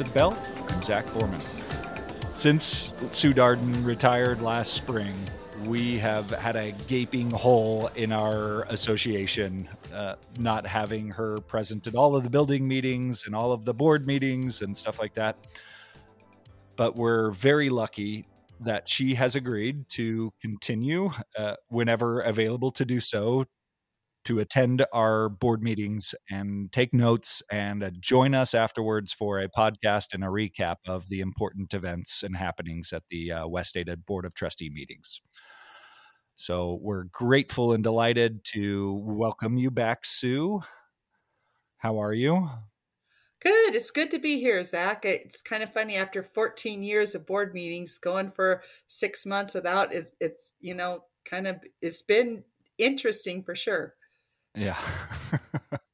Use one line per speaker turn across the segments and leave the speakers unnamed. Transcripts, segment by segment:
The Bell. I'm Zach Borman. Since Sue Darden retired last spring, we have had a gaping hole in our association, uh, not having her present at all of the building meetings and all of the board meetings and stuff like that. But we're very lucky that she has agreed to continue uh, whenever available to do so to attend our board meetings and take notes and uh, join us afterwards for a podcast and a recap of the important events and happenings at the uh, West Ada Board of Trustee meetings. So we're grateful and delighted to welcome you back, Sue. How are you?
Good. It's good to be here, Zach. It's kind of funny after 14 years of board meetings, going for six months without it, it's, you know, kind of, it's been interesting for sure.
Yeah.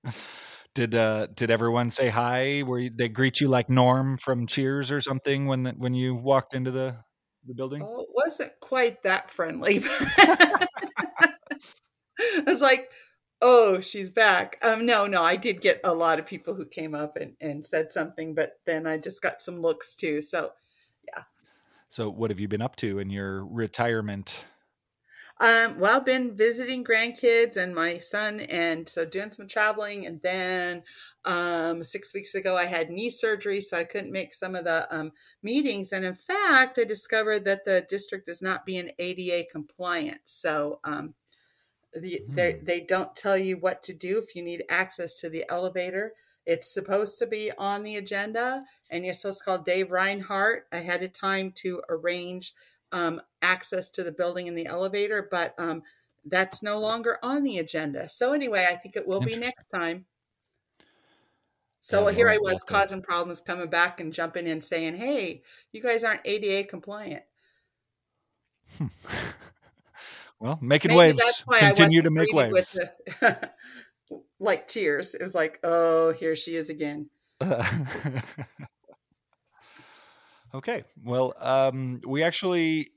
did uh did everyone say hi? Were you, they greet you like Norm from Cheers or something when the, when you walked into the the building?
Oh, it wasn't quite that friendly. I was like, "Oh, she's back." Um, no, no, I did get a lot of people who came up and and said something, but then I just got some looks too. So, yeah.
So, what have you been up to in your retirement?
Um, well, I've been visiting grandkids and my son, and so doing some traveling. And then um, six weeks ago, I had knee surgery, so I couldn't make some of the um, meetings. And in fact, I discovered that the district is not being ADA compliant. So um, the, mm. they, they don't tell you what to do if you need access to the elevator. It's supposed to be on the agenda, and you're supposed to call Dave Reinhardt ahead of time to arrange um, access to the building and the elevator, but um, that's no longer on the agenda. So anyway, I think it will be next time. So here I was causing problems, coming back and jumping in, saying, "Hey, you guys aren't ADA compliant."
well, making Maybe waves. Continue to make waves. The,
like cheers. It was like, oh, here she is again.
Okay. Well, um, we actually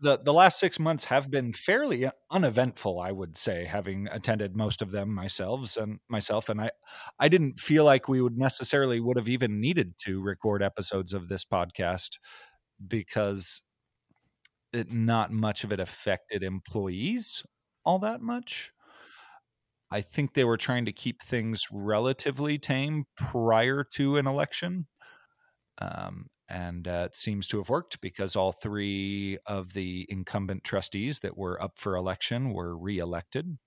the the last six months have been fairly uneventful, I would say, having attended most of them myself and myself, and I I didn't feel like we would necessarily would have even needed to record episodes of this podcast because it, not much of it affected employees all that much. I think they were trying to keep things relatively tame prior to an election. Um, and uh, it seems to have worked because all three of the incumbent trustees that were up for election were reelected.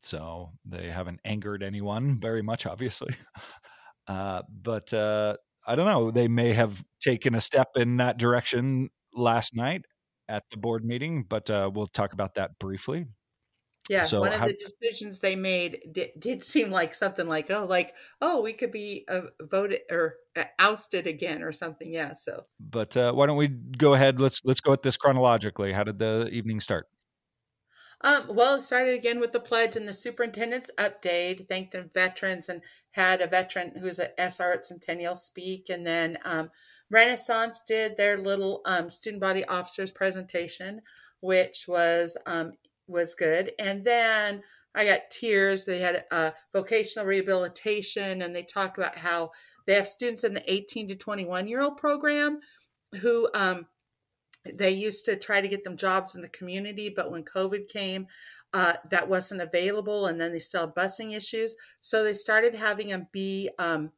So they haven't angered anyone very much, obviously. Uh, but uh, I don't know. They may have taken a step in that direction last night at the board meeting, but uh, we'll talk about that briefly.
Yeah, so one of how, the decisions they made did, did, seem like something like oh, like oh, we could be uh, voted or uh, ousted again or something. Yeah. So,
but uh, why don't we go ahead? Let's let's go at this chronologically. How did the evening start?
Um, well, it started again with the pledge and the superintendent's update. Thanked the veterans and had a veteran who's a SR at Centennial speak, and then um, Renaissance did their little um, student body officers presentation, which was um, was good. And then I got tears. They had a vocational rehabilitation, and they talked about how they have students in the 18 to 21 year old program who um, they used to try to get them jobs in the community, but when COVID came, uh, that wasn't available, and then they still had busing issues. So they started having them be um,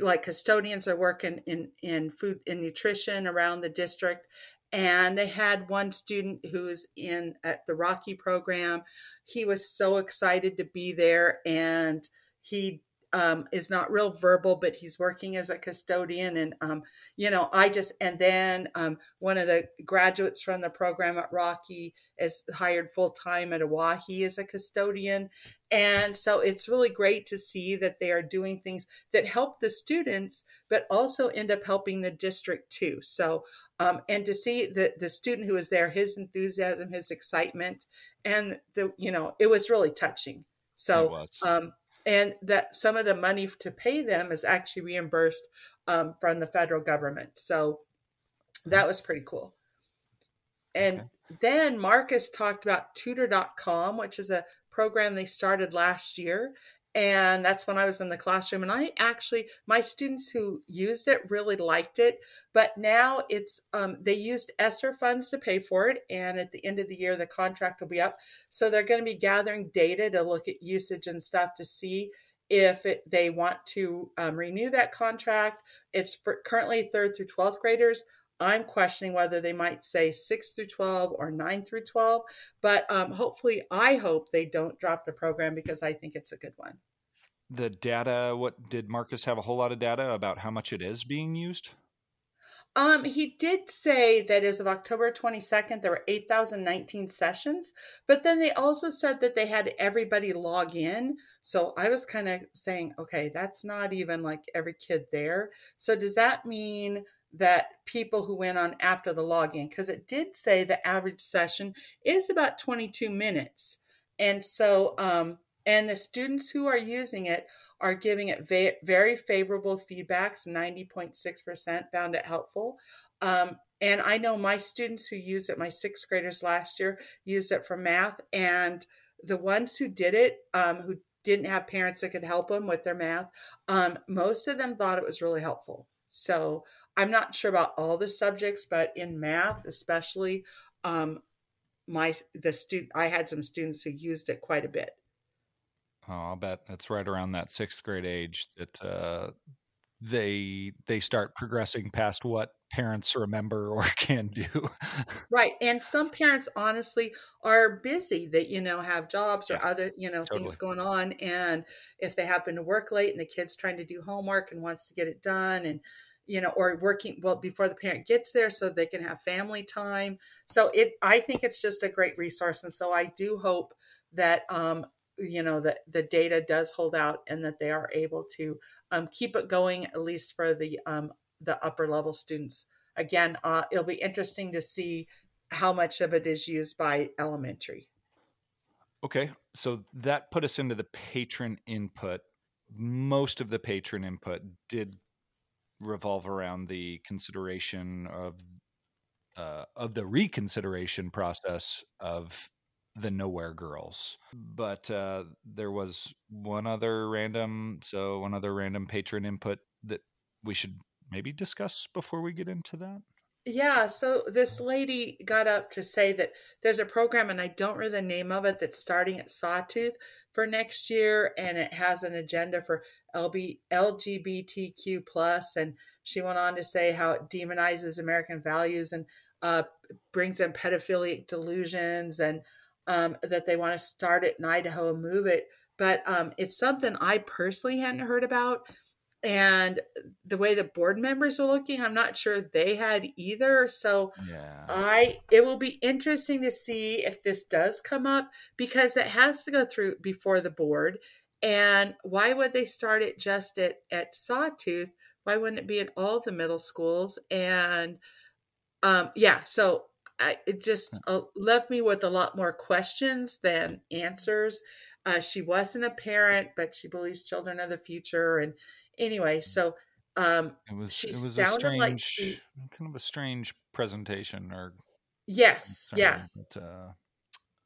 like custodians are working in in food and nutrition around the district and they had one student who was in at the Rocky program. He was so excited to be there, and he um, is not real verbal, but he's working as a custodian. And, um, you know, I just, and then um, one of the graduates from the program at Rocky is hired full time at Owyhee as a custodian. And so it's really great to see that they are doing things that help the students, but also end up helping the district too. So, um, and to see the, the student who was there, his enthusiasm, his excitement, and the, you know, it was really touching. So, um, and that some of the money to pay them is actually reimbursed um, from the federal government. So that was pretty cool. And okay. then Marcus talked about tutor.com, which is a program they started last year. And that's when I was in the classroom. And I actually, my students who used it really liked it. But now it's, um, they used ESSER funds to pay for it. And at the end of the year, the contract will be up. So they're going to be gathering data to look at usage and stuff to see if it, they want to um, renew that contract. It's for currently third through 12th graders. I'm questioning whether they might say 6 through 12 or 9 through 12. But um, hopefully, I hope they don't drop the program because I think it's a good one.
The data, what did Marcus have a whole lot of data about how much it is being used?
Um, he did say that as of October 22nd, there were 8,019 sessions, but then they also said that they had everybody log in. So I was kind of saying, okay, that's not even like every kid there. So does that mean that people who went on after the login, because it did say the average session is about 22 minutes. And so, um, and the students who are using it are giving it very favorable feedbacks 90.6% found it helpful um, and i know my students who used it my sixth graders last year used it for math and the ones who did it um, who didn't have parents that could help them with their math um, most of them thought it was really helpful so I'm not sure about all the subjects, but in math, especially, um, my the student I had some students who used it quite a bit.
Oh, I'll bet that's right around that sixth grade age that uh, they they start progressing past what parents remember or can do.
right, and some parents honestly are busy that you know have jobs or yeah, other you know totally. things going on, and if they happen to work late and the kid's trying to do homework and wants to get it done and you know, or working well before the parent gets there so they can have family time. So it, I think it's just a great resource. And so I do hope that, um, you know, that the data does hold out and that they are able to um, keep it going, at least for the, um, the upper level students. Again, uh, it'll be interesting to see how much of it is used by elementary.
Okay. So that put us into the patron input. Most of the patron input did revolve around the consideration of uh, of the reconsideration process of the Nowhere Girls. But uh, there was one other random, so one other random patron input that we should maybe discuss before we get into that.
Yeah, so this lady got up to say that there's a program, and I don't remember the name of it, that's starting at Sawtooth for next year, and it has an agenda for LB, LGBTQ plus, and she went on to say how it demonizes American values and uh, brings in pedophilic delusions, and um, that they want to start it in Idaho and move it. But um, it's something I personally hadn't heard about and the way the board members were looking i'm not sure they had either. So yeah. i it will be interesting to see if this does come up because it has to go through before the board. And why would they start it just at at sawtooth? Why wouldn't it be at all the middle schools? And um yeah so I, it just uh, left me with a lot more questions than answers. Uh, she wasn't a parent but she believes children are the future and anyway, so um,
it was she it was sounded a strange, like she, kind of a strange presentation, or
yes, yeah. But, uh,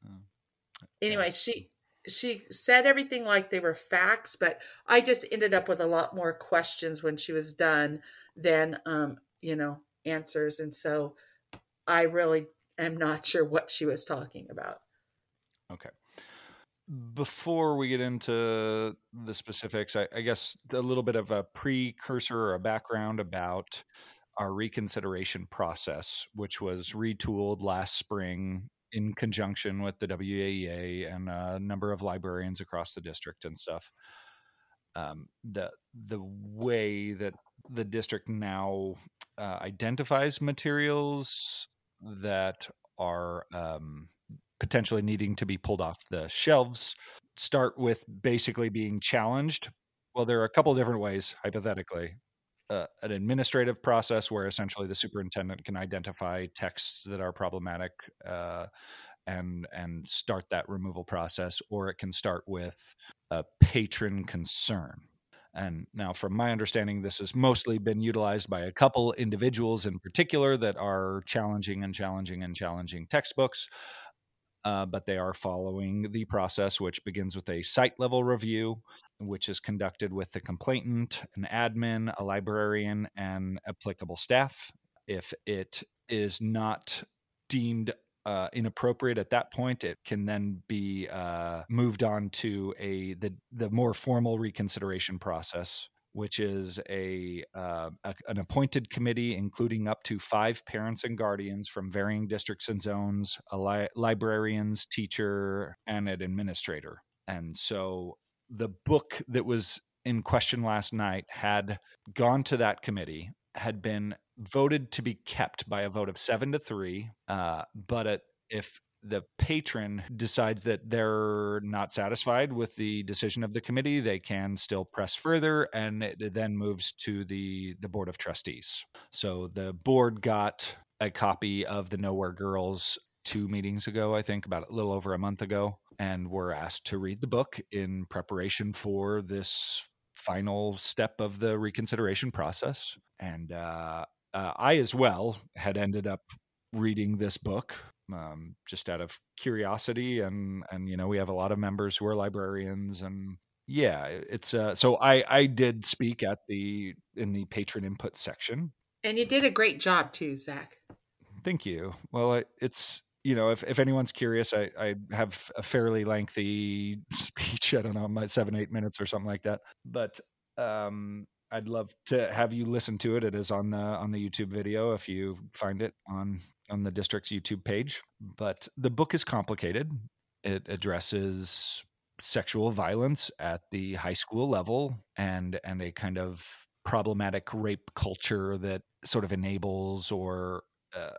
uh, anyway, yeah. she she said everything like they were facts, but I just ended up with a lot more questions when she was done than um, you know answers, and so I really am not sure what she was talking about.
Okay before we get into the specifics, I, I, guess a little bit of a precursor or a background about our reconsideration process, which was retooled last spring in conjunction with the WAEA and a number of librarians across the district and stuff. Um, the the way that the district now uh, identifies materials that are um, potentially needing to be pulled off the shelves start with basically being challenged. Well, there are a couple different ways, hypothetically. Uh, an administrative process where essentially the superintendent can identify texts that are problematic uh, and and start that removal process, or it can start with a patron concern. And now, from my understanding, this has mostly been utilized by a couple individuals in particular that are challenging and challenging and challenging textbooks uh, but they are following the process, which begins with a site level review, which is conducted with the complainant, an admin, a librarian, and applicable staff. If it is not deemed uh, inappropriate at that point, it can then be uh, moved on to a the the more formal reconsideration process, which is a, uh, a, an appointed committee including up to five parents and guardians from varying districts and zones, a li- librarians, teacher, and an administrator. And so the book that was in question last night had gone to that committee, had been voted to be kept by a vote of seven to three. Uh, but it, if the patron decides that they're not satisfied with the decision of the committee, they can still press further, and it then moves to the the board of trustees. So the board got a copy of the Nowhere Girls two meetings ago, I think, about a little over a month ago, and were asked to read the book in preparation for this final step of the reconsideration process. And uh, uh, I, as well, had ended up reading this book um, just out of curiosity and and you know we have a lot of members who are librarians and yeah it's uh so i i did speak at the in the patron input section.
And you did a great job too zach.
Thank you. Well it's you know if, if anyone's curious i i have a fairly lengthy speech i don't know my seven eight minutes or something like that but um I'd love to have you listen to it. It is on the on the YouTube video if you find it on on the district's YouTube page. But the book is complicated. It addresses sexual violence at the high school level and and a kind of problematic rape culture that sort of enables or uh,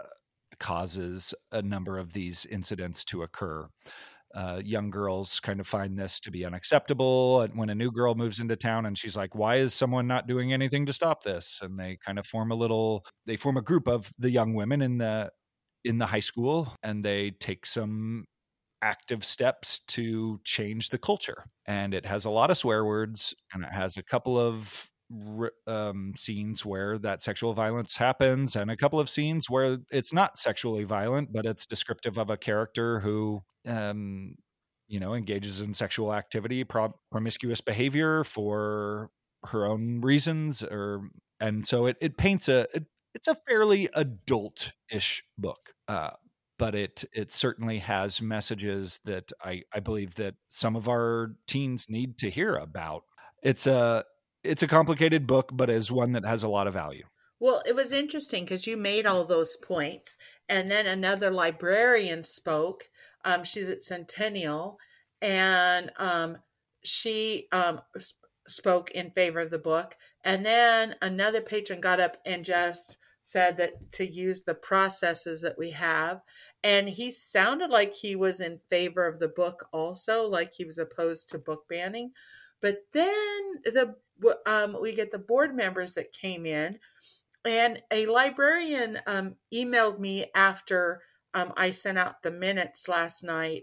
causes a number of these incidents to occur uh, young girls kind of find this to be unacceptable. When a new girl moves into town and she's like, why is someone not doing anything to stop this? And they kind of form a little, they form a group of the young women in the, in the high school and they take some active steps to change the culture. And it has a lot of swear words and it has a couple of um, scenes where that sexual violence happens, and a couple of scenes where it's not sexually violent, but it's descriptive of a character who, um, you know, engages in sexual activity, pro- promiscuous behavior for her own reasons, or and so it it paints a it, it's a fairly adult-ish book. Uh, but it it certainly has messages that I, I believe that some of our teens need to hear about. It's a it's a complicated book, but it's one that has a lot of value.
Well, it was interesting because you made all those points, and then another librarian spoke. Um, she's at Centennial, and um, she um, sp- spoke in favor of the book. And then another patron got up and just said that to use the processes that we have. And he sounded like he was in favor of the book also, like he was opposed to book banning. But then the um, we get the board members that came in, and a librarian um, emailed me after um, I sent out the minutes last night,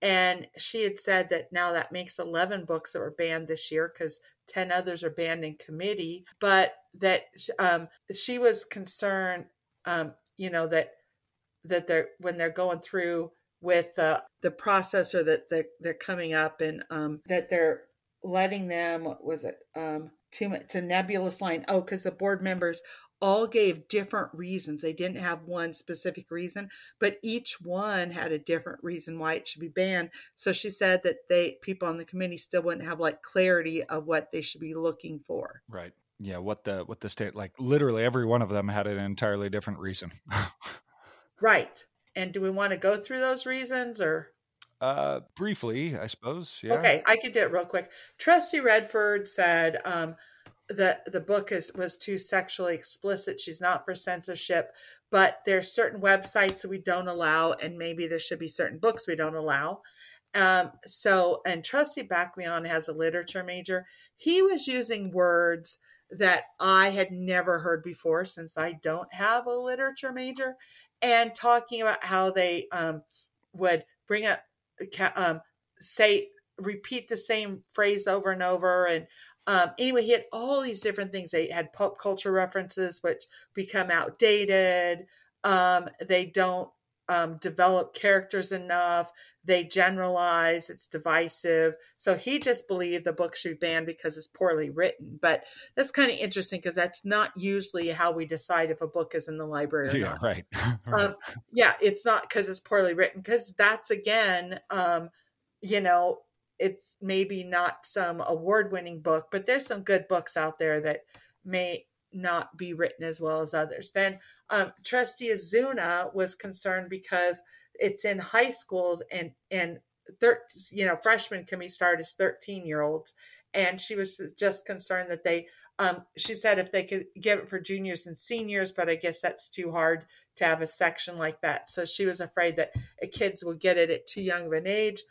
and she had said that now that makes 11 books that were banned this year because 10 others are banned in committee, but that um, she was concerned, um, you know, that that they're when they're going through with uh, the processor that they're, they're coming up and um, that they're letting them what was it um to to nebulous line oh because the board members all gave different reasons. They didn't have one specific reason but each one had a different reason why it should be banned. So she said that they people on the committee still wouldn't have like clarity of what they should be looking for.
Right. Yeah what the what the state like literally every one of them had an entirely different reason.
Right. And do we want to go through those reasons or
uh, briefly, I suppose. Yeah.
Okay, I can do it real quick. Trustee Redford said um, that the book is was too sexually explicit. She's not for censorship, but there's certain websites that we don't allow, and maybe there should be certain books we don't allow. Um, so, and Trustee Backleon has a literature major. He was using words that I had never heard before since I don't have a literature major, and talking about how they um, would bring up um, say repeat the same phrase over and over and um, anyway he had all these different things. They had pop culture references which become outdated. Um, they don't um, develop characters enough. They generalize, it's divisive. So he just believed the book should be banned because it's poorly written. But that's kind of interesting because that's not usually how we decide if a book is in the library
yeah, right. right.
Um, yeah, it's not because it's poorly written, because that's again, um, you know, it's maybe not some award winning book, but there's some good books out there that may not be written as well as others. Then um, Trustee Ozuna was concerned because it's in high schools and and thir- you know freshmen can be started as 13 year olds and she was just concerned that they um, she said if they could give it for juniors and seniors but i guess that's too hard to have a section like that. So she was afraid that kids would get it at too young of an age.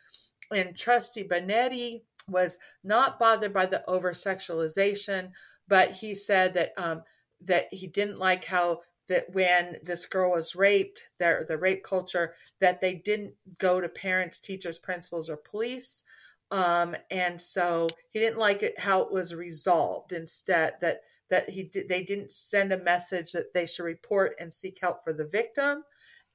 And trustee benetti was not bothered by the over sexualization but he said that um, that he didn't like how that when this girl was raped, the, the rape culture, that they didn't go to parents, teachers, principals, or police. Um, and so he didn't like it how it was resolved. Instead, that that he did, they didn't send a message that they should report and seek help for the victim.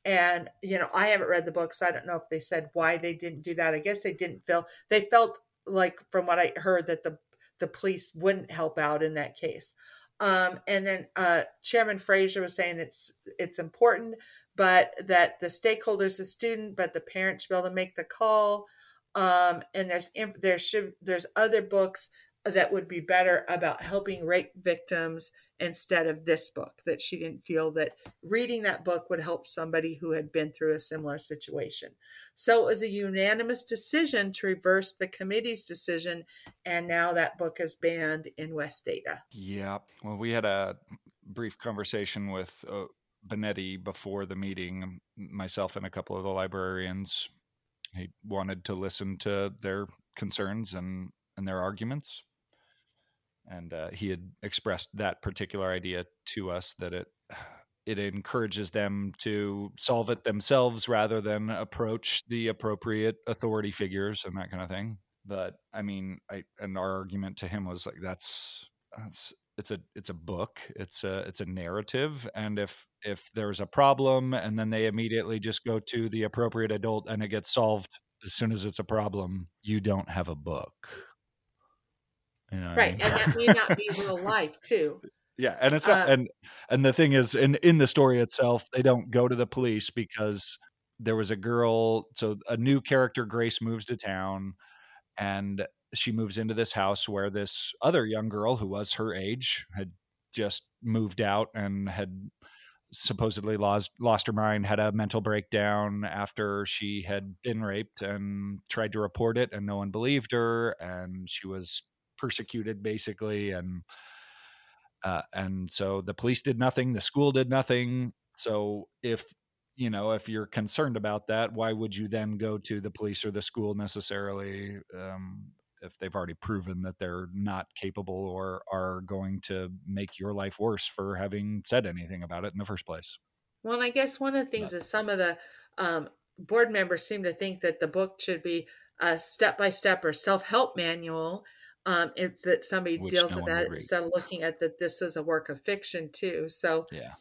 And you know, I haven't read the book, so I don't know if they said why they didn't do that. I guess they didn't feel they felt like, from what I heard, that the the police wouldn't help out in that case. Um, and then uh, Chairman Fraser was saying it's it's important, but that the stakeholders, the student, but the parent should be able to make the call. Um, and there's there should there's other books that would be better about helping rape victims instead of this book that she didn't feel that reading that book would help somebody who had been through a similar situation. So it was a unanimous decision to reverse the committee's decision and now that book is banned in west ada
yeah well we had a brief conversation with uh, benetti before the meeting myself and a couple of the librarians. He wanted to listen to their concerns and and their arguments and uh, he had expressed that particular idea to us that it it encourages them to solve it themselves rather than approach the appropriate authority figures and that kind of thing. But i mean i and our argument to him was like that's that's it's a it's a book. It's a it's a narrative. And if if there's a problem and then they immediately just go to the appropriate adult and it gets solved as soon as it's a problem you don't have a book
you know right, I mean? and that may not be real life too.
Yeah, and it's not, uh, and and the thing is, in in the story itself, they don't go to the police because there was a girl. So a new character, Grace, moves to town, and she moves into this house where this other young girl who was her age had just moved out and had supposedly lost lost her mind, had a mental breakdown after she had been raped and tried to report it, and no one believed her, and she was persecuted basically and uh, and so the police did nothing the school did nothing. So if you know if you're concerned about that why would you then go to the police or the school necessarily um, if they've already proven that they're not capable or are going to make your life worse for having said anything about it in the first place?
Well i guess one of the things but, is some of the um, board members seem to think that the book should be a step-by-step or self-help manual um, it's that somebody Which deals no with that instead of looking at that this is a work of fiction too. So
yeah,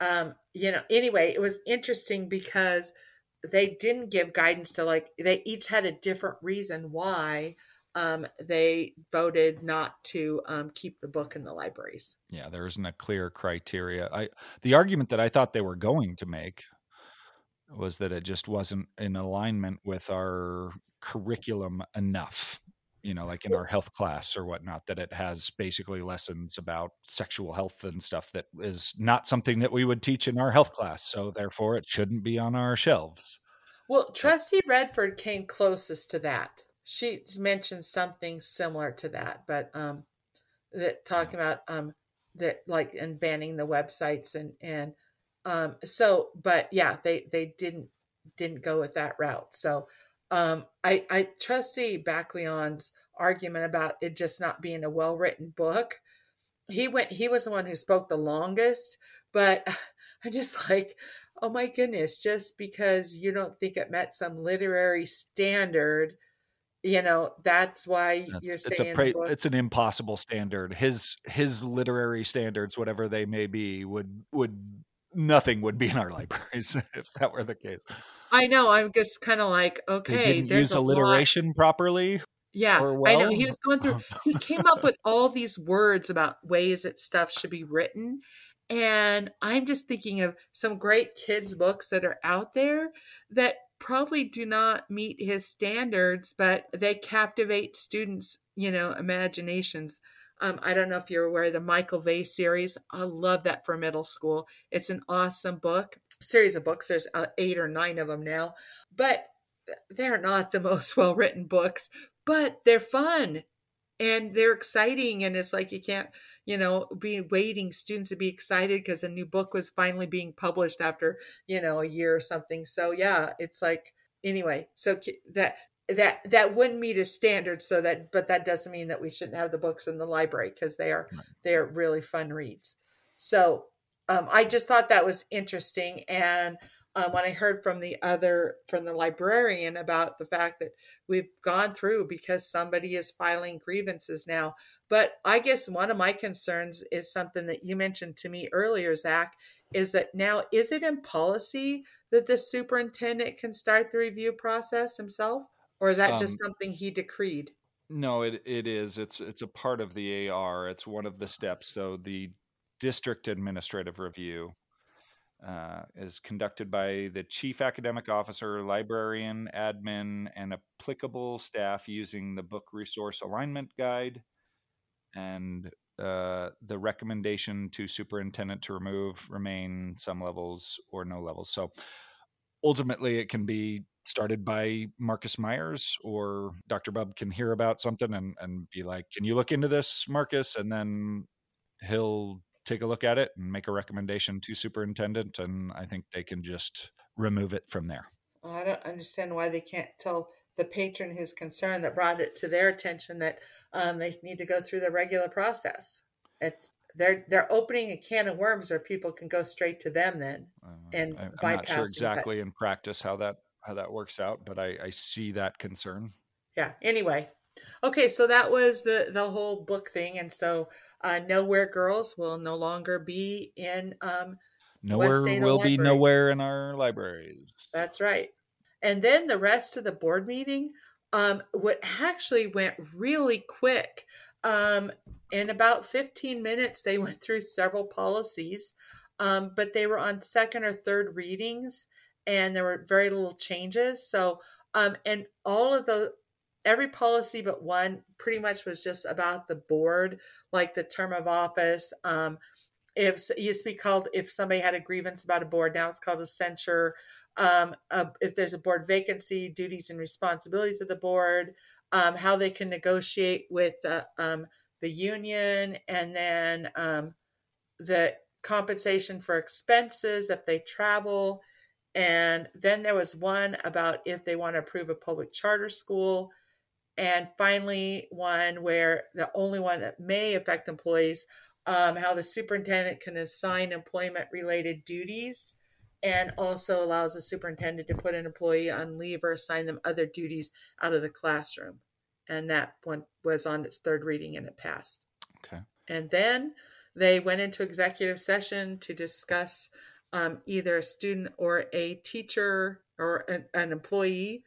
um, you know. Anyway, it was interesting because they didn't give guidance to like they each had a different reason why um, they voted not to um, keep the book in the libraries.
Yeah, there isn't a clear criteria. I the argument that I thought they were going to make was that it just wasn't in alignment with our curriculum enough you know, like in our health class or whatnot, that it has basically lessons about sexual health and stuff that is not something that we would teach in our health class. So therefore, it shouldn't be on our shelves.
Well, Trustee Redford came closest to that. She mentioned something similar to that, but um, that talking about um that like and banning the websites and and um so but yeah they they didn't didn't go with that route so um, I, I trustee Backlion's argument about it just not being a well written book. He went. He was the one who spoke the longest, but I'm just like, oh my goodness! Just because you don't think it met some literary standard, you know, that's why that's, you're saying
a pra- it's an impossible standard. His his literary standards, whatever they may be, would would nothing would be in our libraries if that were the case.
I know. I'm just kind of like, okay,
they didn't use alliteration lot. properly.
Yeah, well? I know. He was going through. he came up with all these words about ways that stuff should be written, and I'm just thinking of some great kids' books that are out there that probably do not meet his standards, but they captivate students, you know, imaginations. Um, I don't know if you're aware of the Michael Vey series. I love that for middle school. It's an awesome book, series of books. There's uh, eight or nine of them now, but they're not the most well written books, but they're fun and they're exciting. And it's like you can't, you know, be waiting students to be excited because a new book was finally being published after, you know, a year or something. So yeah, it's like anyway. So that that that wouldn't meet a standard. So that, but that doesn't mean that we shouldn't have the books in the library because they are they are really fun reads. So um, I just thought that was interesting and um, when I heard from the other from the librarian about the fact that we've gone through because somebody is filing grievances now. But I guess one of my concerns is something that you mentioned to me earlier, Zach, is that now is it in policy that the superintendent can start the review process himself, or is that um, just something he decreed?
No, it it is. It's it's a part of the AR. It's one of the steps. So the district administrative review uh, is conducted by the chief academic officer, librarian, admin, and applicable staff using the book resource alignment guide and uh, the recommendation to superintendent to remove remain some levels or no levels. So ultimately, it can be started by Marcus Myers or Dr. Bub can hear about something and, and be like, Can you look into this, Marcus? And then he'll take a look at it and make a recommendation to superintendent and i think they can just remove it from there
well, i don't understand why they can't tell the patron who's concerned that brought it to their attention that um, they need to go through the regular process it's they're they're opening a can of worms where people can go straight to them then uh, and
I, i'm not sure exactly in practice how that how that works out but I, I see that concern
yeah anyway Okay, so that was the the whole book thing, and so uh, Nowhere Girls will no longer be in. Um,
nowhere will be nowhere in our libraries.
That's right. And then the rest of the board meeting, um, what actually went really quick. Um, in about 15 minutes, they went through several policies, um, but they were on second or third readings, and there were very little changes. So, um, and all of the every policy but one pretty much was just about the board, like the term of office. Um, if it used to be called if somebody had a grievance about a board, now it's called a censure. Um, uh, if there's a board vacancy, duties and responsibilities of the board, um, how they can negotiate with the um, the union, and then um, the compensation for expenses if they travel. And then there was one about if they want to approve a public charter school. And finally one where the only one that may affect employees um, how the superintendent can assign employment related duties and also allows the superintendent to put an employee on leave or assign them other duties out of the classroom. And that one was on its third reading and it passed.
Okay.
And then they went into executive session to discuss um, either a student or a teacher or an, an employee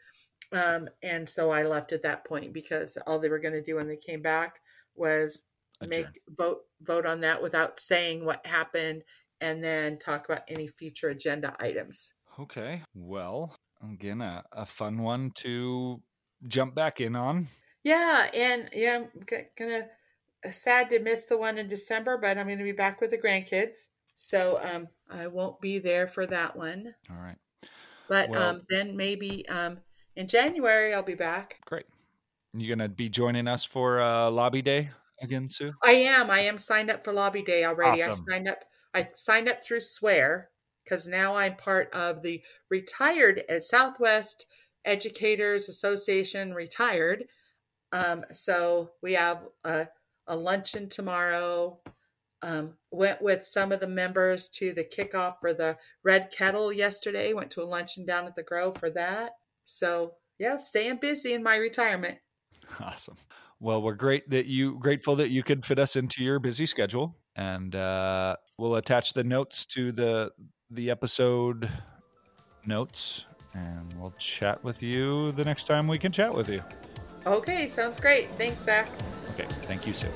um, and so I left at that point because all they were going to do when they came back was make vote vote on that without saying what happened and then talk about any future agenda items.
Okay. Well, again, a, a fun one to jump back in on.
Yeah, and yeah, I'm gonna uh, sad to miss the one in December, but I'm gonna be back with the grandkids, so um, I won't be there for that one.
All right.
But well, um, then maybe um, in January, I'll be back.
Great. You gonna be joining us for uh, Lobby Day again, Sue?
I am. I am signed up for Lobby Day already. Awesome. I signed up. I signed up through Swear because now I'm part of the retired at uh, Southwest Educators Association retired. Um, so we have a, a luncheon tomorrow. Um, went with some of the members to the kickoff for the Red Kettle yesterday. Went to a luncheon down at the Grove for that. So yeah, staying busy in my retirement.
Awesome. Well, we're great that you grateful that you could fit us into your busy schedule. and uh, we'll attach the notes to the the episode notes, and we'll chat with you the next time we can chat with you.
Okay, sounds great. Thanks, Zach.
Okay, thank you, Sue.